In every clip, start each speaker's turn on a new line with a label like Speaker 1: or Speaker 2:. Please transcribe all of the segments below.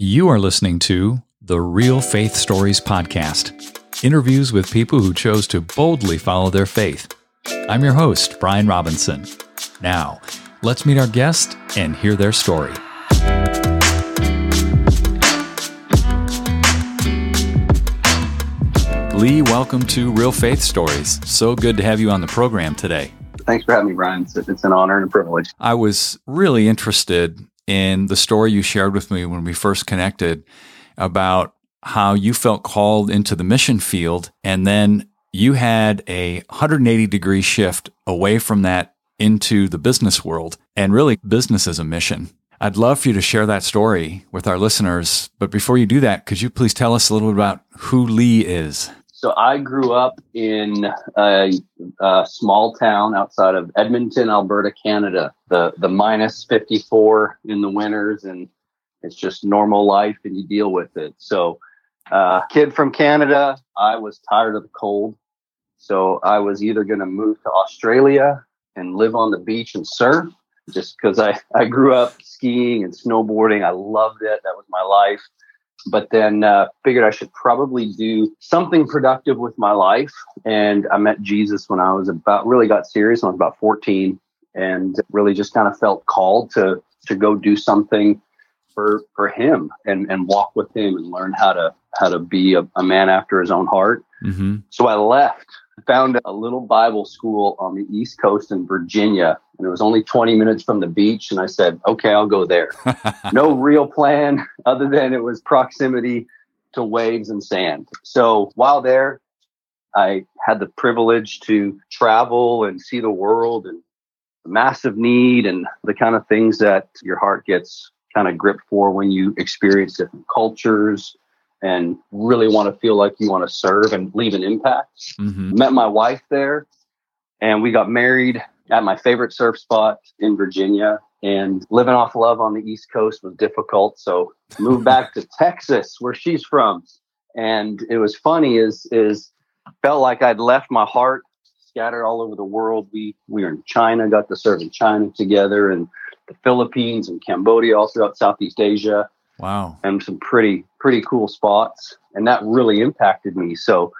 Speaker 1: You are listening to the Real Faith Stories Podcast interviews with people who chose to boldly follow their faith. I'm your host, Brian Robinson. Now, let's meet our guest and hear their story. Lee, welcome to Real Faith Stories. So good to have you on the program today.
Speaker 2: Thanks for having me, Brian. It's, it's an honor and a privilege.
Speaker 1: I was really interested in the story you shared with me when we first connected about how you felt called into the mission field and then you had a 180 degree shift away from that into the business world and really business as a mission. I'd love for you to share that story with our listeners. But before you do that, could you please tell us a little bit about who Lee is?
Speaker 2: So I grew up in a, a, small town outside of Edmonton, Alberta, Canada. The the minus 54 in the winters, and it's just normal life, and you deal with it. So, uh, kid from Canada, I was tired of the cold, so I was either going to move to Australia and live on the beach and surf, just because I I grew up skiing and snowboarding. I loved it. That was my life but then uh, figured I should probably do something productive with my life. And I met Jesus when I was about really got serious when I was about 14 and really just kind of felt called to to go do something for for him and and walk with him and learn how to how to be a, a man after his own heart. Mm-hmm. So I left found a little Bible school on the East Coast in Virginia, and it was only 20 minutes from the beach. And I said, okay, I'll go there. no real plan other than it was proximity to waves and sand. So while there, I had the privilege to travel and see the world and massive need and the kind of things that your heart gets kind of gripped for when you experience different cultures, and really want to feel like you want to serve and leave an impact. Mm-hmm. Met my wife there and we got married at my favorite surf spot in Virginia. And living off love on the East Coast was difficult. So moved back to Texas, where she's from. And it was funny is is felt like I'd left my heart scattered all over the world. We we were in China, got to serve in China together and the Philippines and Cambodia, all throughout Southeast Asia.
Speaker 1: Wow.
Speaker 2: And some pretty, pretty cool spots. And that really impacted me. So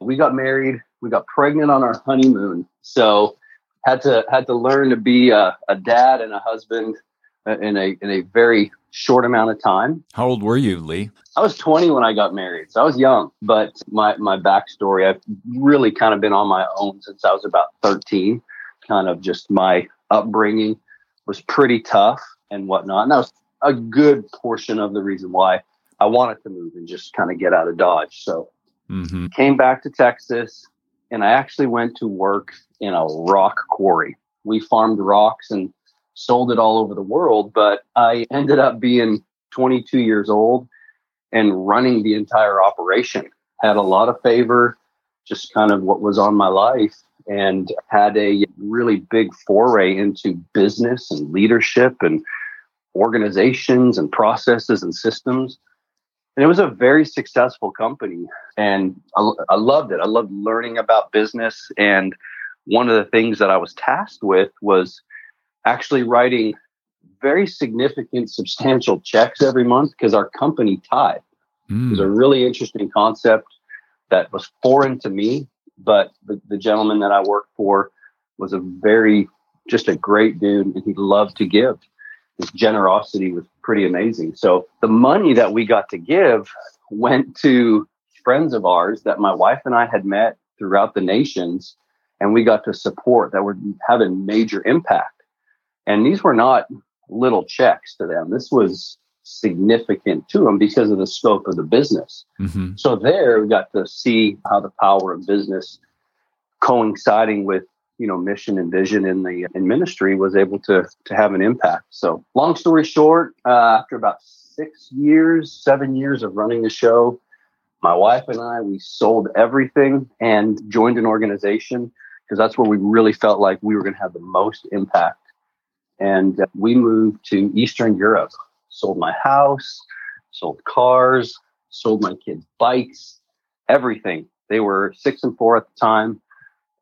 Speaker 2: we got married, we got pregnant on our honeymoon. So had to had to learn to be a, a dad and a husband uh, in a in a very short amount of time.
Speaker 1: How old were you, Lee?
Speaker 2: I was 20 when I got married, so I was young. But my my backstory, I've really kind of been on my own since I was about 13. Kind of just my upbringing was pretty tough and whatnot, and that was a good portion of the reason why I wanted to move and just kind of get out of Dodge. So mm-hmm. came back to Texas and I actually went to work in a rock quarry. We farmed rocks and sold it all over the world, but I ended up being 22 years old and running the entire operation. Had a lot of favor, just kind of what was on my life, and had a really big foray into business and leadership and organizations and processes and systems. And it was a very successful company. And I, I, loved it. I loved learning about business. And one of the things that I was tasked with was actually writing very significant, substantial checks every month because our company tithed. Mm. It was a hmm. really interesting concept that was foreign to me. But the, the gentleman that I worked for was a very, just a great dude, and he loved to give his generosity was pretty amazing. So the money that we got to give went to friends of ours that my wife and I had met throughout the nations, and we got to support that were having major impact. And these were not little checks to them. This was significant to them because of the scope of the business. Mm-hmm. So there we got to see how the power of business coinciding with you know mission and vision in the in ministry was able to to have an impact. So long story short uh, after about six years seven years of running the show my wife and i we sold everything and joined an organization because that's where we really felt like we were going to have the most impact. And uh, we moved to eastern europe. Sold my house sold cars sold my kids bikes everything. They were six and four at the time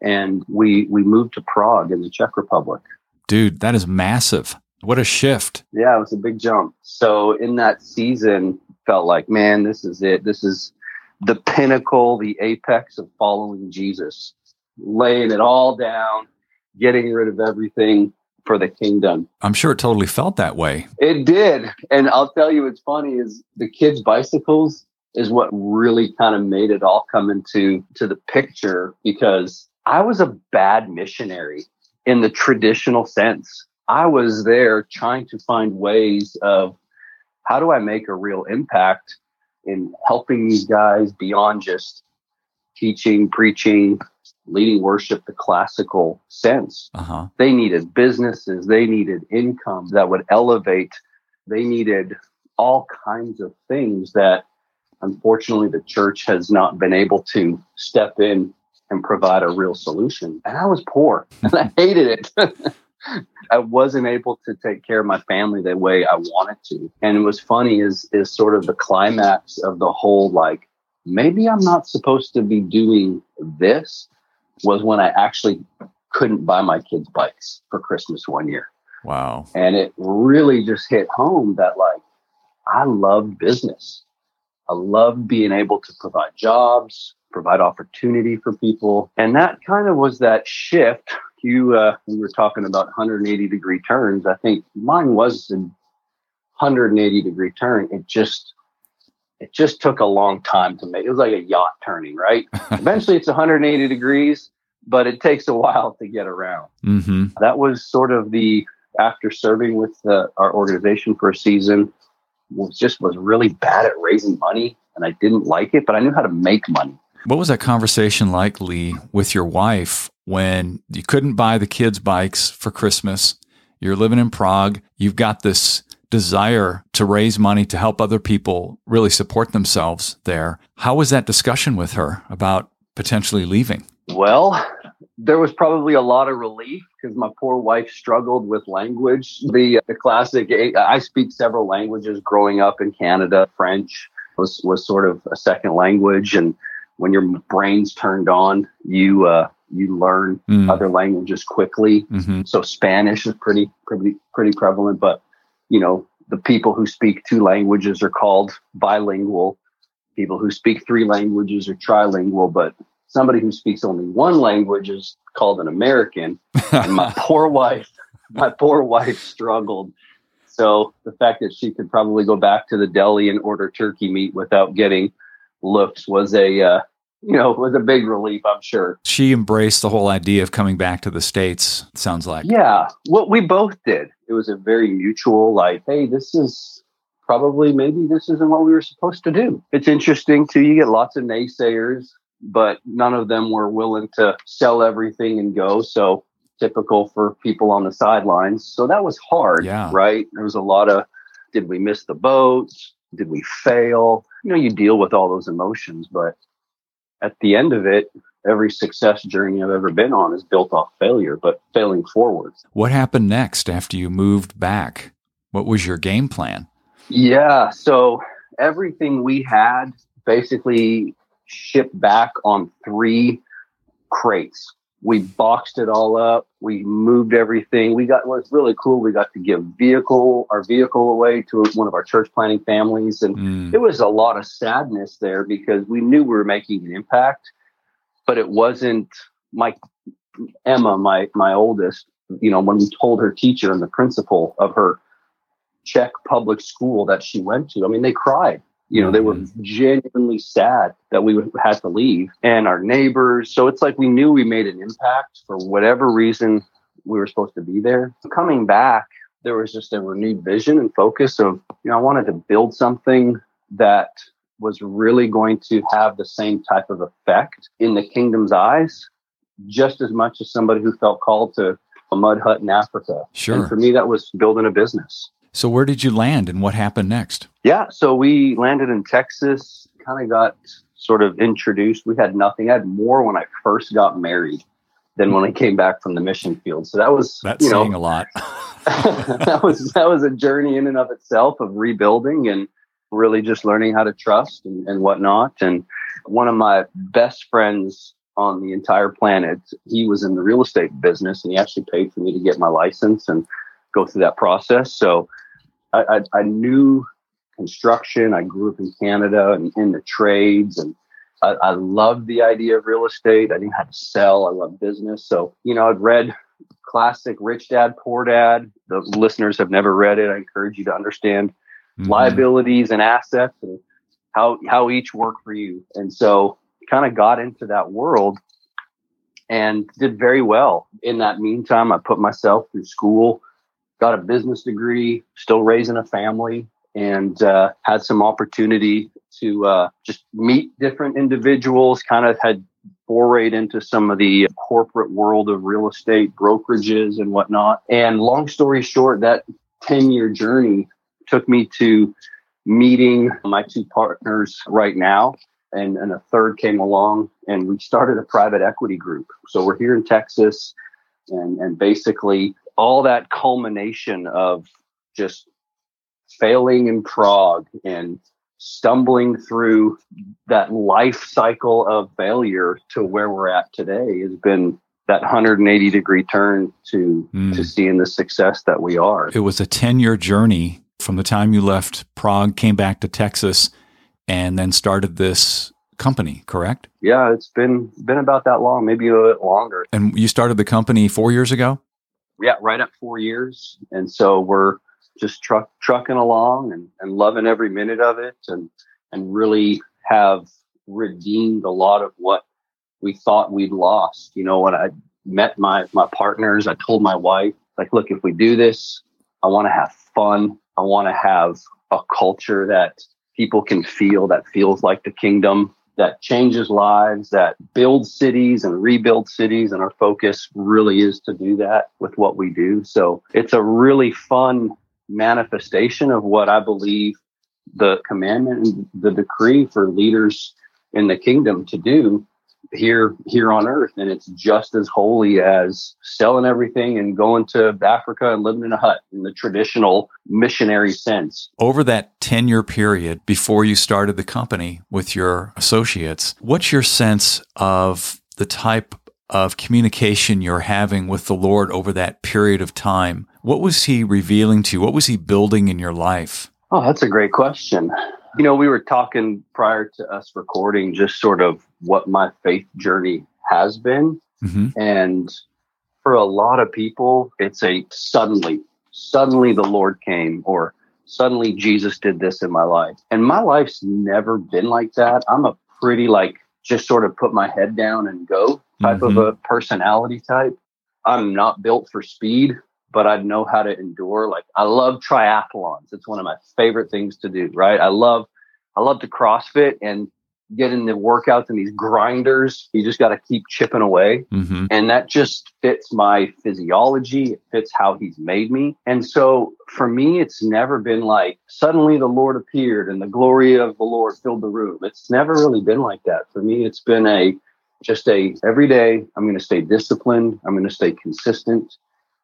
Speaker 2: and we we moved to Prague in the Czech Republic.
Speaker 1: Dude, that is massive. What a shift.
Speaker 2: Yeah, it was a big jump. So in that season, felt like, man, this is it. This is the pinnacle, the apex of following Jesus, laying it all down, getting rid of everything for the kingdom.
Speaker 1: I'm sure it totally felt that way.
Speaker 2: It did. And I'll tell you what's funny is the kids' bicycles is what really kind of made it all come into to the picture because I was a bad missionary in the traditional sense. I was there trying to find ways of how do I make a real impact in helping these guys beyond just teaching, preaching, leading worship the classical sense. Uh-huh. They needed businesses, they needed income that would elevate, they needed all kinds of things that unfortunately the church has not been able to step in and provide a real solution. And I was poor and I hated it. I wasn't able to take care of my family the way I wanted to. And it was funny is is sort of the climax of the whole like maybe I'm not supposed to be doing this was when I actually couldn't buy my kids bikes for Christmas one year.
Speaker 1: Wow.
Speaker 2: And it really just hit home that like I loved business. I loved being able to provide jobs, provide opportunity for people. And that kind of was that shift. You uh we were talking about 180 degree turns. I think mine was a 180 degree turn. It just it just took a long time to make. It was like a yacht turning, right? Eventually, it's 180 degrees, but it takes a while to get around. Mm-hmm. That was sort of the after serving with the, our organization for a season. Was just was really bad at raising money, and I didn't like it, but I knew how to make money.
Speaker 1: What was that conversation like, Lee, with your wife when you couldn't buy the kids' bikes for Christmas? You're living in Prague. You've got this desire to raise money to help other people really support themselves there. How was that discussion with her about potentially leaving?
Speaker 2: Well, there was probably a lot of relief because my poor wife struggled with language. The, uh, the classic, I speak several languages growing up in Canada. French was, was sort of a second language. And when your brain's turned on, you, uh, you learn mm. other languages quickly. Mm-hmm. So Spanish is pretty, pretty, pretty prevalent, but you know, the people who speak two languages are called bilingual. People who speak three languages are trilingual, but somebody who speaks only one language is called an American. and my poor wife, my poor wife struggled. So the fact that she could probably go back to the deli and order turkey meat without getting looks was a uh, you know, it was a big relief, I'm sure.
Speaker 1: She embraced the whole idea of coming back to the States, sounds like.
Speaker 2: Yeah. What we both did. It was a very mutual, like, hey, this is probably maybe this isn't what we were supposed to do. It's interesting too. You get lots of naysayers, but none of them were willing to sell everything and go. So typical for people on the sidelines. So that was hard, yeah. right? There was a lot of did we miss the boats? Did we fail? You know, you deal with all those emotions, but at the end of it, every success journey I've ever been on is built off failure, but failing forward.
Speaker 1: What happened next after you moved back? What was your game plan?
Speaker 2: Yeah, so everything we had basically shipped back on three crates we boxed it all up. We moved everything. We got what's really cool. We got to give vehicle our vehicle away to one of our church planting families, and mm. it was a lot of sadness there because we knew we were making an impact, but it wasn't my Emma, my my oldest. You know, when we told her teacher and the principal of her Czech public school that she went to, I mean, they cried you know, they were mm-hmm. genuinely sad that we had to leave and our neighbors. So it's like we knew we made an impact for whatever reason we were supposed to be there. Coming back, there was just a renewed vision and focus of, you know, I wanted to build something that was really going to have the same type of effect in the kingdom's eyes, just as much as somebody who felt called to a mud hut in Africa.
Speaker 1: Sure.
Speaker 2: And for me, that was building a business.
Speaker 1: So, where did you land and what happened next?
Speaker 2: Yeah, so we landed in Texas, kind of got sort of introduced. We had nothing. I had more when I first got married than when I came back from the mission field. So that was
Speaker 1: that's you know, saying a lot.
Speaker 2: that was that was a journey in and of itself of rebuilding and really just learning how to trust and, and whatnot. And one of my best friends on the entire planet, he was in the real estate business and he actually paid for me to get my license and go through that process. So I, I, I knew construction. I grew up in Canada and in the trades and I, I loved the idea of real estate. I knew how to sell. I love business. So, you know, I'd read classic Rich Dad, Poor Dad. The listeners have never read it. I encourage you to understand mm-hmm. liabilities and assets and how, how each work for you. And so kind of got into that world and did very well. In that meantime, I put myself through school, got a business degree, still raising a family, and uh, had some opportunity to uh, just meet different individuals, kind of had forayed into some of the corporate world of real estate brokerages and whatnot. And long story short, that 10 year journey took me to meeting my two partners right now. And, and a third came along and we started a private equity group. So we're here in Texas and, and basically all that culmination of just failing in Prague and stumbling through that life cycle of failure to where we're at today has been that 180 degree turn to mm. to seeing the success that we are.
Speaker 1: It was a 10 year journey from the time you left Prague, came back to Texas, and then started this company, correct?
Speaker 2: Yeah, it's been been about that long, maybe a little bit longer.
Speaker 1: And you started the company four years ago?
Speaker 2: Yeah, right at four years. And so we're just truck trucking along and, and loving every minute of it and and really have redeemed a lot of what we thought we'd lost. You know, when I met my my partners, I told my wife, like, look, if we do this, I want to have fun. I want to have a culture that people can feel that feels like the kingdom that changes lives, that builds cities and rebuilds cities. And our focus really is to do that with what we do. So it's a really fun manifestation of what I believe the commandment and the decree for leaders in the kingdom to do here here on earth and it's just as holy as selling everything and going to Africa and living in a hut in the traditional missionary sense.
Speaker 1: Over that 10 year period before you started the company with your associates, what's your sense of the type of communication you're having with the Lord over that period of time. What was He revealing to you? What was He building in your life?
Speaker 2: Oh, that's a great question. You know, we were talking prior to us recording just sort of what my faith journey has been. Mm-hmm. And for a lot of people, it's a suddenly, suddenly the Lord came, or suddenly Jesus did this in my life. And my life's never been like that. I'm a pretty like just sort of put my head down and go type mm-hmm. of a personality type. I'm not built for speed, but I know how to endure. Like I love triathlons. It's one of my favorite things to do, right? I love I love to CrossFit and getting the workouts and these grinders. You just got to keep chipping away. Mm-hmm. And that just fits my physiology. It fits how he's made me. And so for me, it's never been like suddenly the Lord appeared and the glory of the Lord filled the room. It's never really been like that. For me, it's been a just a every day i'm going to stay disciplined. I'm going to stay consistent.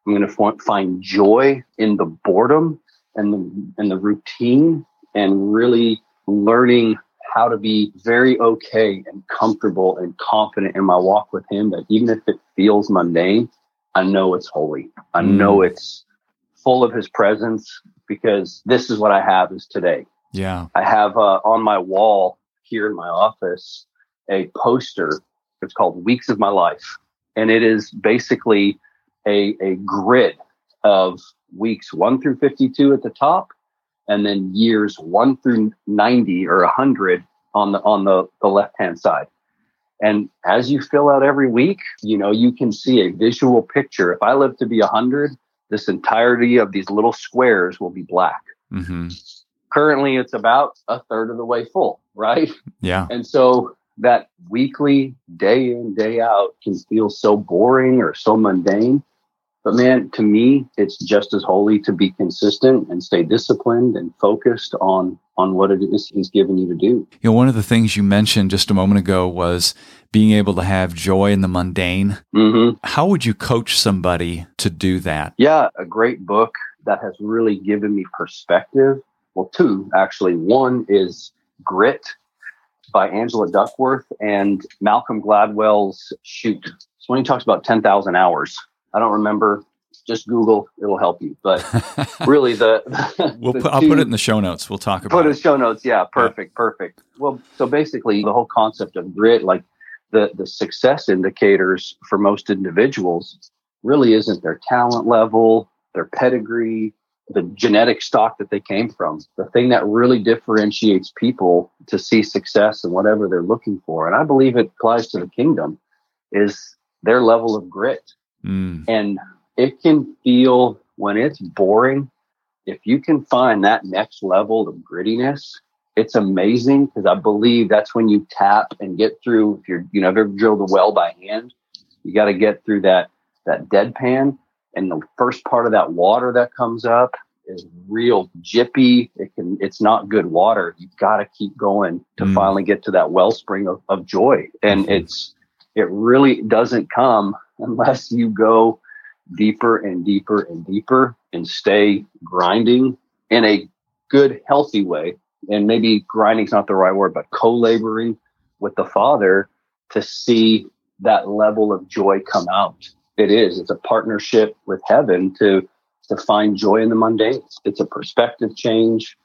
Speaker 2: I'm going to find joy in the boredom and the and the routine and really learning how to be very okay and comfortable and confident in my walk with him that even if it feels mundane i know it's holy. I mm. know it's full of his presence because this is what i have is today.
Speaker 1: Yeah.
Speaker 2: I have uh, on my wall here in my office a poster it's called Weeks of My Life. And it is basically a, a grid of weeks 1 through 52 at the top and then years 1 through 90 or 100 on the on the, the left hand side. And as you fill out every week you know you can see a visual picture. If i live to be 100 this entirety of these little squares will be black. Mm-hmm. currently it's about a third of the way full right?
Speaker 1: Yeah.
Speaker 2: And so that weekly, day in, day out can feel so boring or so mundane. But man, to me, it's just as holy to be consistent and stay disciplined and focused on on what it is he's given you to do.
Speaker 1: You know, one of the things you mentioned just a moment ago was being able to have joy in the mundane. Mm-hmm. How would you coach somebody to do that?
Speaker 2: Yeah, a great book that has really given me perspective. Well, two actually. One is Grit by Angela Duckworth and Malcolm Gladwell's Shoot. So when he talks about 10,000 hours, I don't remember just Google; it'll help you. But really, the,
Speaker 1: we'll
Speaker 2: the
Speaker 1: put, I'll put it in the show notes. We'll talk about
Speaker 2: put
Speaker 1: it.
Speaker 2: in the show notes. Yeah, perfect, yeah. perfect. Well, so basically, the whole concept of grit, like the the success indicators for most individuals, really isn't their talent level, their pedigree, the genetic stock that they came from. The thing that really differentiates people to see success in whatever they're looking for, and I believe it applies to the kingdom, is their level of grit. Mm. And it can feel when it's boring, if you can find that next level of grittiness, it's amazing because I believe that's when you tap and get through. If you're, you know, ever drilled a well by hand, you got to get through that that deadpan and the first part of that water that comes up is real jippy. It can, it's not good water. You've got to keep going to mm. finally get to that wellspring of, of joy. And mm-hmm. it's, it really doesn't come unless you go deeper and deeper and deeper and stay grinding in a good, healthy way. And maybe grinding's not the right word, but co-laboring with the Father to see that level of joy come out it is. It's a partnership with heaven to to find joy in the mundane. It's a perspective change.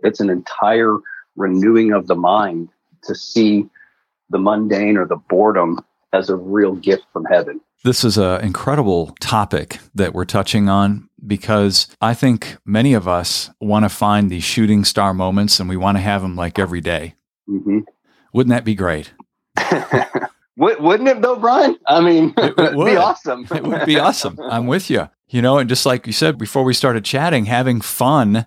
Speaker 2: It's an entire renewing of the mind to see the mundane or the boredom as a real gift from heaven.
Speaker 1: This is an incredible topic that we're touching on because I think many of us want to find these shooting star moments and we want to have them like every day. Mm-hmm. Wouldn't that be great?
Speaker 2: Wouldn't it though, Brian? I mean, it, would be awesome.
Speaker 1: it would be awesome. I'm with you. You know, and just like you said before we started chatting, having fun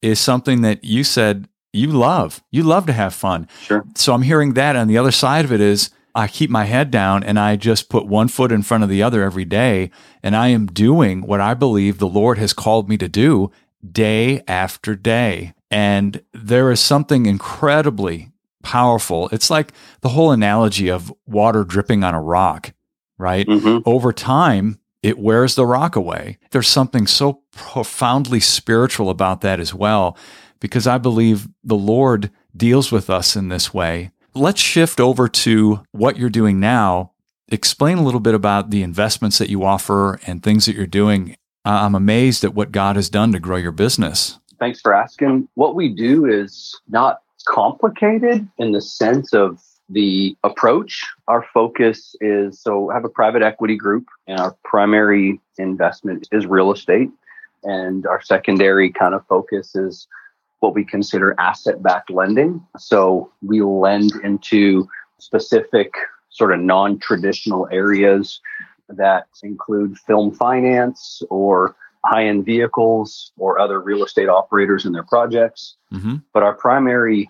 Speaker 1: is something that you said you love. You love to have fun.
Speaker 2: Sure.
Speaker 1: So I'm hearing that. On the other side of it is I keep my head down and I just put one foot in front of the other every day. And I am doing what I believe the Lord has called me to do day after day. And there is something incredibly powerful. It's like the whole analogy of water dripping on a rock, right? Mm-hmm. Over time, it wears the rock away. There's something so profoundly spiritual about that as well, because I believe the Lord deals with us in this way. Let's shift over to what you're doing now. Explain a little bit about the investments that you offer and things that you're doing. I'm amazed at what God has done to grow your business.
Speaker 2: Thanks for asking. What we do is not complicated in the sense of the approach. Our focus is so I have a private equity group, and our primary investment is real estate. And our secondary kind of focus is what we consider asset backed lending. So we lend into specific sort of non traditional areas that include film finance or high end vehicles or other real estate operators in their projects. Mm-hmm. But our primary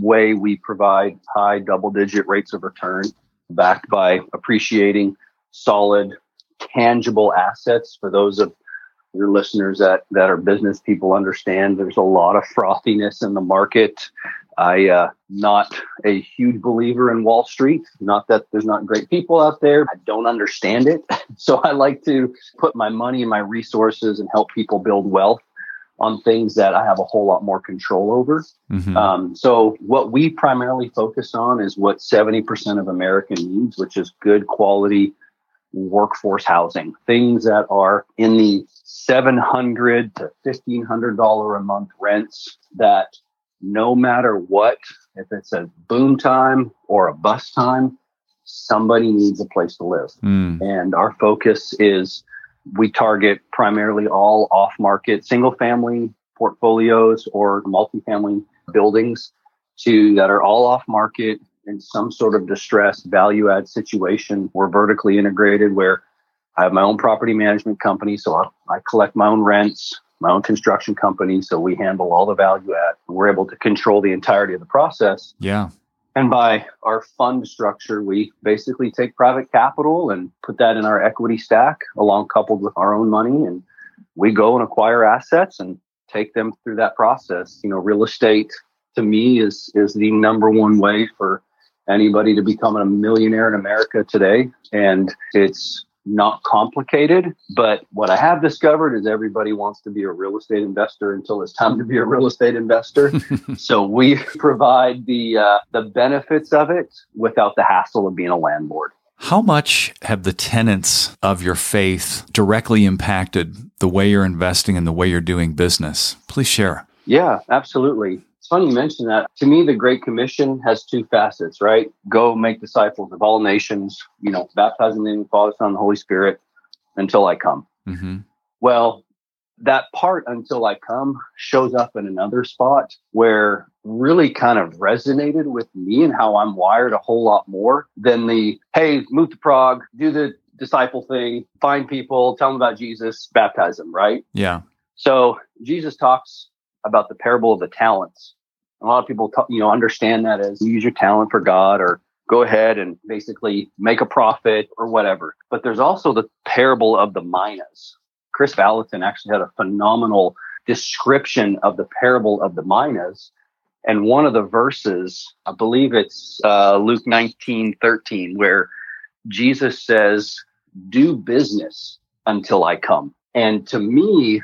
Speaker 2: way we provide high double digit rates of return backed by appreciating solid, tangible assets for those of your listeners that, that are business people understand there's a lot of frothiness in the market. I uh, not a huge believer in Wall Street. Not that there's not great people out there. I don't understand it. So I like to put my money and my resources and help people build wealth on things that I have a whole lot more control over. Mm-hmm. Um, so what we primarily focus on is what 70% of American needs, which is good quality workforce housing, things that are in the 700 to $1,500 a month rents that no matter what, if it's a boom time or a bust time, somebody needs a place to live. Mm. And our focus is we target primarily all off market single family portfolios or multifamily buildings to that are all off market in some sort of distress value add situation. We're vertically integrated where I have my own property management company, so I, I collect my own rents, my own construction company, so we handle all the value add. We're able to control the entirety of the process.
Speaker 1: Yeah.
Speaker 2: And by our fund structure, we basically take private capital and put that in our equity stack along coupled with our own money. And we go and acquire assets and take them through that process. You know, real estate to me is is the number one way for anybody to become a millionaire in America today. And it's not complicated. But what I have discovered is everybody wants to be a real estate investor until it's time to be a real estate investor. so we provide the uh, the benefits of it without the hassle of being a landlord.
Speaker 1: How much have the tenets of your faith directly impacted the way you're investing and the way you're doing business? Please share.
Speaker 2: Yeah, absolutely. Funny you mention that. To me, the Great Commission has two facets, right? Go make disciples of all nations, you know, baptizing them in the Father, Son, and the Holy Spirit until I come. Mm-hmm. Well, that part until I come shows up in another spot where really kind of resonated with me and how I'm wired a whole lot more than the hey, move to Prague, do the disciple thing, find people, tell them about Jesus, baptize them, right?
Speaker 1: Yeah.
Speaker 2: So Jesus talks about the parable of the talents. A lot of people, talk, you know, understand that as use your talent for God or go ahead and basically make a profit or whatever. But there's also the parable of the minas. Kris Vallotton actually had a phenomenal description of the parable of the minas. And one of the verses, I believe it's uh, Luke 19 13, where Jesus says, Do business until I come. And to me,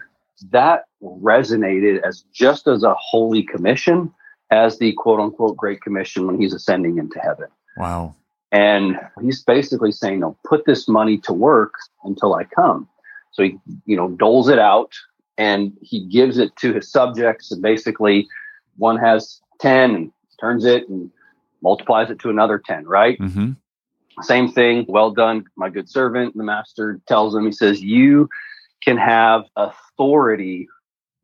Speaker 2: that resonated as just as a holy commission as the quote unquote great commission when he's ascending into heaven.
Speaker 1: Wow.
Speaker 2: And he's basically saying, no, put this money to work until I come. So he, you know, doles it out and he gives it to his subjects. And basically, one has 10 and turns it and multiplies it to another 10, right? Mm-hmm. Same thing. Well done, my good servant. The master tells him, he says, You can have authority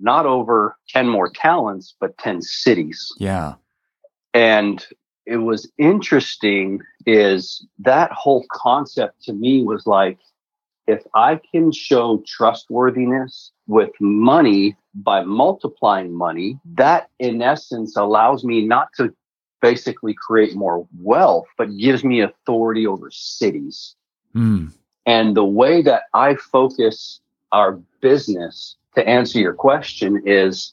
Speaker 2: not over 10 more talents, but 10 cities.
Speaker 1: Yeah.
Speaker 2: And it was interesting is that whole concept to me was like, if I can show trustworthiness with money by multiplying money, that in essence allows me not to basically create more wealth, but gives me authority over cities. Mm. And the way that I focus our business to answer your question is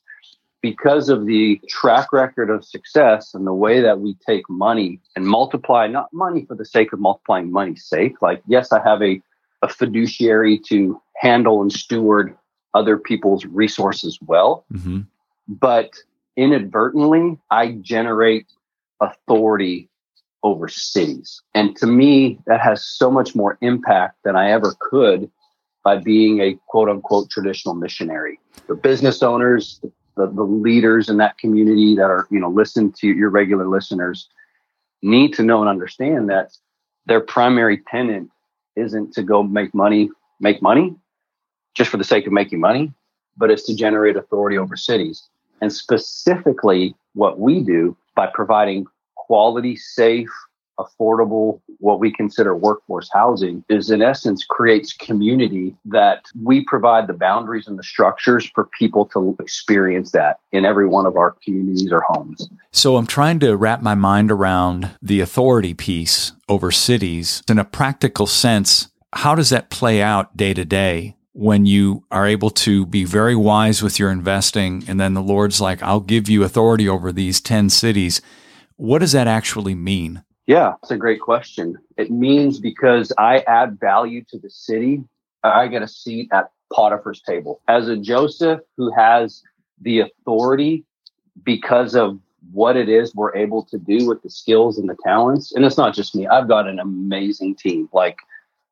Speaker 2: because of the track record of success and the way that we take money and multiply, not money for the sake of multiplying money's sake. Like, yes, I have a, a fiduciary to handle and steward other people's resources well, mm-hmm. but inadvertently, I generate authority over cities. And to me, that has so much more impact than I ever could by being a quote unquote traditional missionary. The business owners, the, the leaders in that community that are, you know, listen to your regular listeners need to know and understand that their primary tenant isn't to go make money, make money just for the sake of making money, but it's to generate authority over cities. And specifically, what we do by providing quality, safe, affordable, what we consider workforce housing is in essence creates community that we provide the boundaries and the structures for people to experience that in every one of our communities or homes.
Speaker 1: So I'm trying to wrap my mind around the authority piece over cities in a practical sense. How does that play out day to day? When you are able to be very wise with your investing, and then the Lord's like, I'll give you authority over these 10 cities. What does that actually mean?
Speaker 2: Yeah, it's a great question. It means because I add value to the city, I get a seat at Potiphar's table. As a Joseph who has the authority because of what it is we're able to do with the skills and the talents. And it's not just me, I've got an amazing team. Like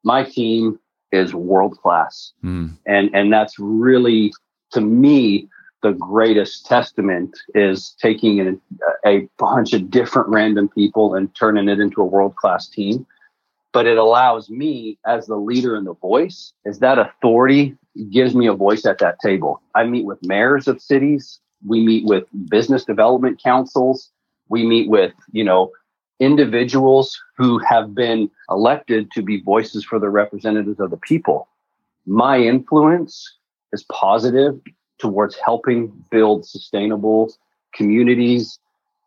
Speaker 2: my team is world class. Mm. And and that's really to me the greatest testament is taking a, bunch of different random people and turning it into a world class team. But it allows me, as the leader and the voice, is that authority gives me a voice at that table. I meet with mayors of cities. We meet with business development councils. We meet with, you know, individuals who have been elected to be voices for the representatives of the people. My influence is positive towards helping build sustainable communities,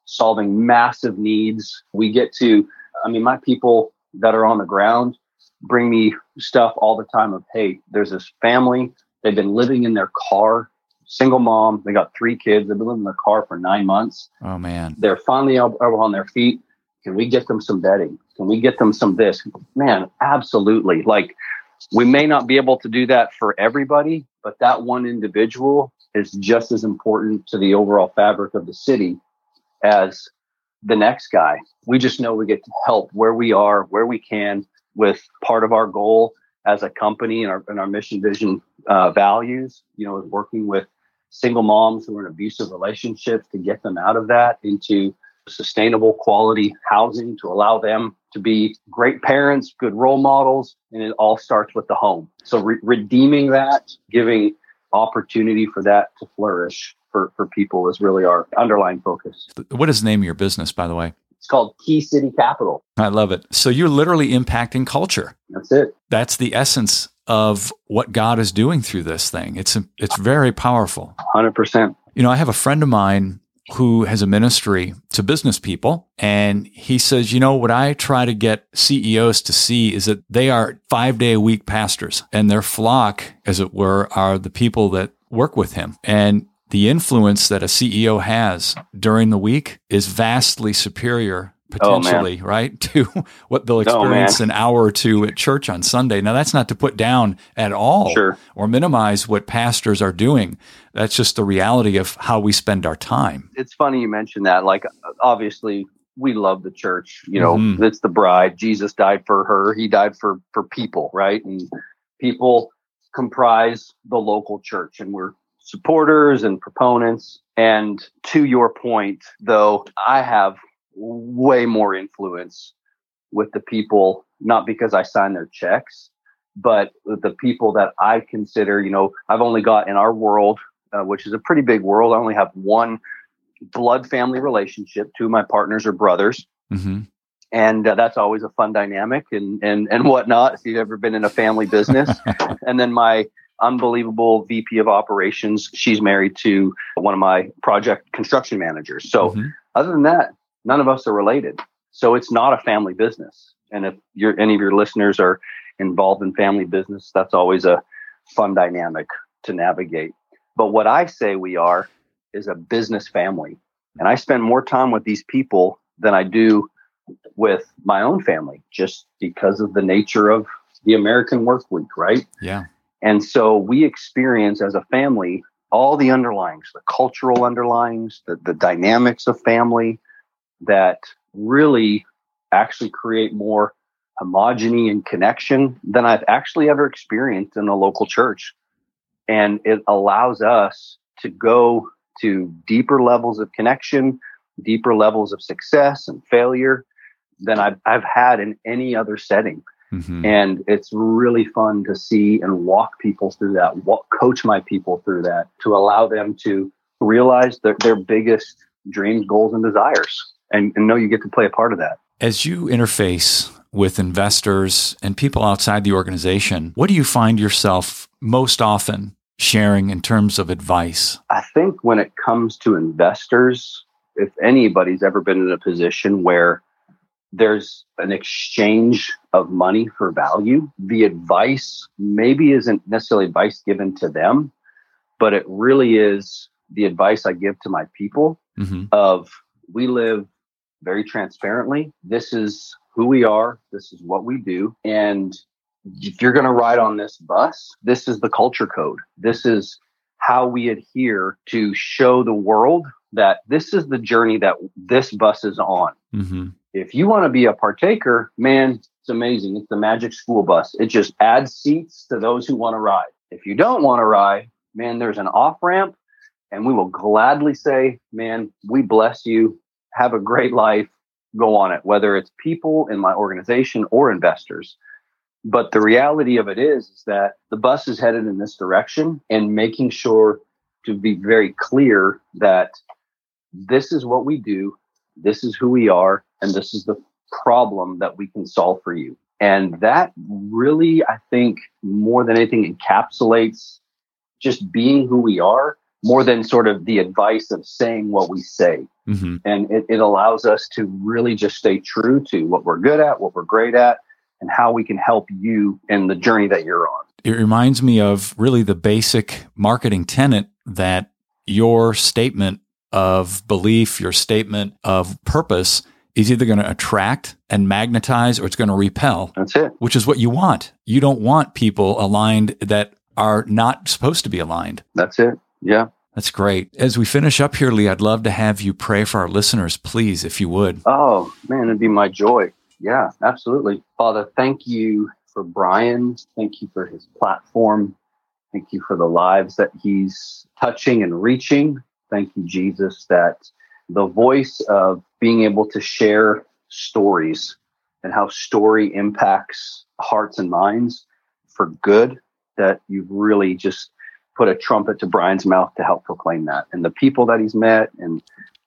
Speaker 2: solving massive needs. We get to, I mean, my people that are on the ground bring me stuff all the time of, hey, there's this family, they've been living in their car, single mom, they got three kids, they've been living in their car for nine months.
Speaker 1: Oh, man.
Speaker 2: They're finally on their feet. Can we get them some bedding? Can we get them some this? Man, absolutely. Like, we may not be able to do that for everybody, but that one individual is just as important to the overall fabric of the city as the next guy. We just know we get to help where we are, where we can, with part of our goal as a company and our, and our mission vision uh, values, you know, is working with single moms who are in abusive relationships to get them out of that into sustainable quality housing to allow them to be great parents, good role models, and it all starts with the home. So re- redeeming that, giving opportunity for that to flourish for, for people is really our underlying focus.
Speaker 1: What is the name of your business, by the way?
Speaker 2: It's called Key City Capital.
Speaker 1: I love it. So you're literally impacting culture.
Speaker 2: That's it.
Speaker 1: That's the essence of what God is doing through this thing. It's it's very powerful.
Speaker 2: 100%.
Speaker 1: You know, I have a friend of mine who has a ministry to business people. And he says, you know, what I try to get CEOs to see is that they are five day a week pastors and their flock, as it were, are the people that work with him. And the influence that a CEO has during the week is vastly superior potentially, oh, right, to what they'll oh, experience oh, an hour or two at church on Sunday. Now, that's not to put down at all
Speaker 2: sure.
Speaker 1: or minimize what pastors are doing. That's just the reality of how we spend our time.
Speaker 2: It's funny you mentioned that. Like, obviously, we love the church. You know, mm-hmm. it's the bride. Jesus died for her. He died for for people, right? And people comprise the local church, and we're supporters and proponents. And to your point, though, I have way more influence with the people, not because I sign their checks, but the people that I consider, you know, I've only got in our world, uh, which is a pretty big world, I only have one blood family relationship. Two of my partners are brothers. Mm-hmm. And uh, that's always a fun dynamic and, and, and whatnot. If you've ever been in a family business. and then my unbelievable VP of operations, she's married to one of my project construction managers. So mm-hmm. other than that, none of us are related. So it's not a family business. And if you're, any of your listeners are involved in family business, that's always a fun dynamic to navigate. But what I say we are is a business family. And I spend more time with these people than I do with my own family just because of the nature of the American work week, right?
Speaker 1: Yeah.
Speaker 2: And so we experience as a family all the underlyings, the cultural underlyings, the, the dynamics of family, that really actually create more homogeny and connection than I've actually ever experienced in a local church. And it allows us to go to deeper levels of connection, deeper levels of success and failure than I've, I've had in any other setting. Mm-hmm. And it's really fun to see and walk people through that, walk, coach my people through that to allow them to realize their, their biggest dreams, goals, and desires and, and know you get to play a part of that.
Speaker 1: As you interface with investors and people outside the organization, what do you find yourself most often sharing in terms of advice?
Speaker 2: I think when it comes to investors, if anybody's ever been in a position where there's an exchange of money for value, the advice maybe isn't necessarily advice given to them, but it really is the advice I give to my people mm-hmm. of we live very transparently. This is who we are. This is what we do. And if you're going to ride on this bus, this is the culture code. This is how we adhere to show the world that this is the journey that this bus is on. Mm-hmm. If you want to be a partaker, man, it's amazing. It's the magic school bus. It just adds seats to those who want to ride. If you don't want to ride, man, there's an off ramp, and we will gladly say, man, we bless you have a great life, go on it, whether it's people in my organization or investors. But the reality of it is, is that the bus is headed in this direction and making sure to be very clear that this is what we do, this is who we are, and this is the problem that we can solve for you. And that really, I think, more than anything, encapsulates just being who we are more than sort of the advice of saying what we say. Mm-hmm. And it, it allows us to really just stay true to what we're good at, what we're great at, and how we can help you in the journey that you're on.
Speaker 1: It reminds me of really the basic marketing tenet that your statement of belief, your statement of purpose is either going to attract and magnetize or it's going to repel.
Speaker 2: That's it.
Speaker 1: Which is what you want. You don't want people aligned that are not supposed to be aligned.
Speaker 2: That's it. Yeah.
Speaker 1: That's great. As we finish up here, Lee, I'd love to have you pray for our listeners, please, if you would.
Speaker 2: Oh, man, it'd be my joy. Yeah, absolutely. Father, thank you for Brian. Thank you for his platform. Thank you for the lives that he's touching and reaching. Thank you, Jesus, that the voice of being able to share stories and how story impacts hearts and minds for good, that you've really just put a trumpet to Brian's mouth to help proclaim that. And the people that he's met and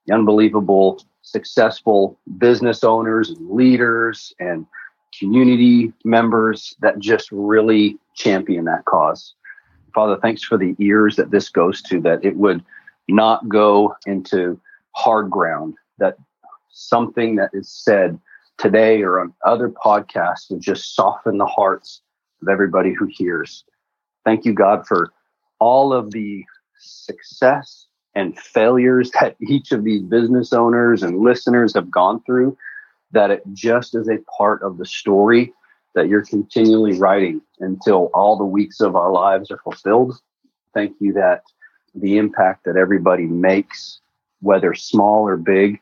Speaker 2: the unbelievable, successful business owners and leaders and community members that just really champion that cause. Father, thanks for the ears that this goes to, that it would not go into hard ground, that something that is said today or on other podcasts would just soften the hearts of everybody who hears. Thank you, God, for all of the success and failures that each of these business owners and listeners have gone through, that it just is a part of the story that you're continually writing until all the weeks of our lives are fulfilled. Thank you that the impact that everybody makes, whether small or big,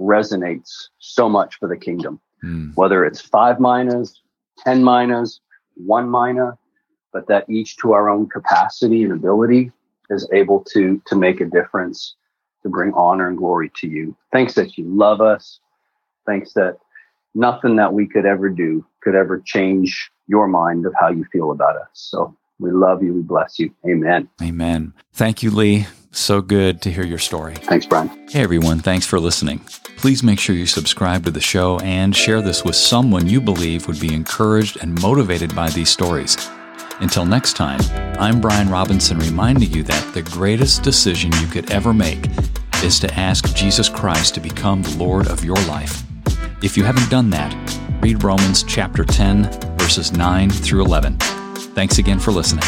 Speaker 2: resonates so much for the kingdom. Mm. Whether it's five minas, 10 minas, one mina, but that each to our own capacity and ability is able to, to make a difference, to bring honor and glory to you. Thanks that you love us. Thanks that nothing that we could ever do could ever change your mind of how you feel about us. So we love you. We bless you. Amen.
Speaker 1: Amen. Thank you, Lee. So good to hear your story.
Speaker 2: Thanks, Brian.
Speaker 1: Hey, everyone. Thanks for listening. Please make sure you subscribe to the show and share this with someone you believe would be encouraged and motivated by these stories. Until next time, I'm Brian Robinson reminding you that the greatest decision you could ever make is to ask Jesus Christ to become the Lord of your life. If you haven't done that, read Romans chapter 10, verses 9 through 11. Thanks again for listening.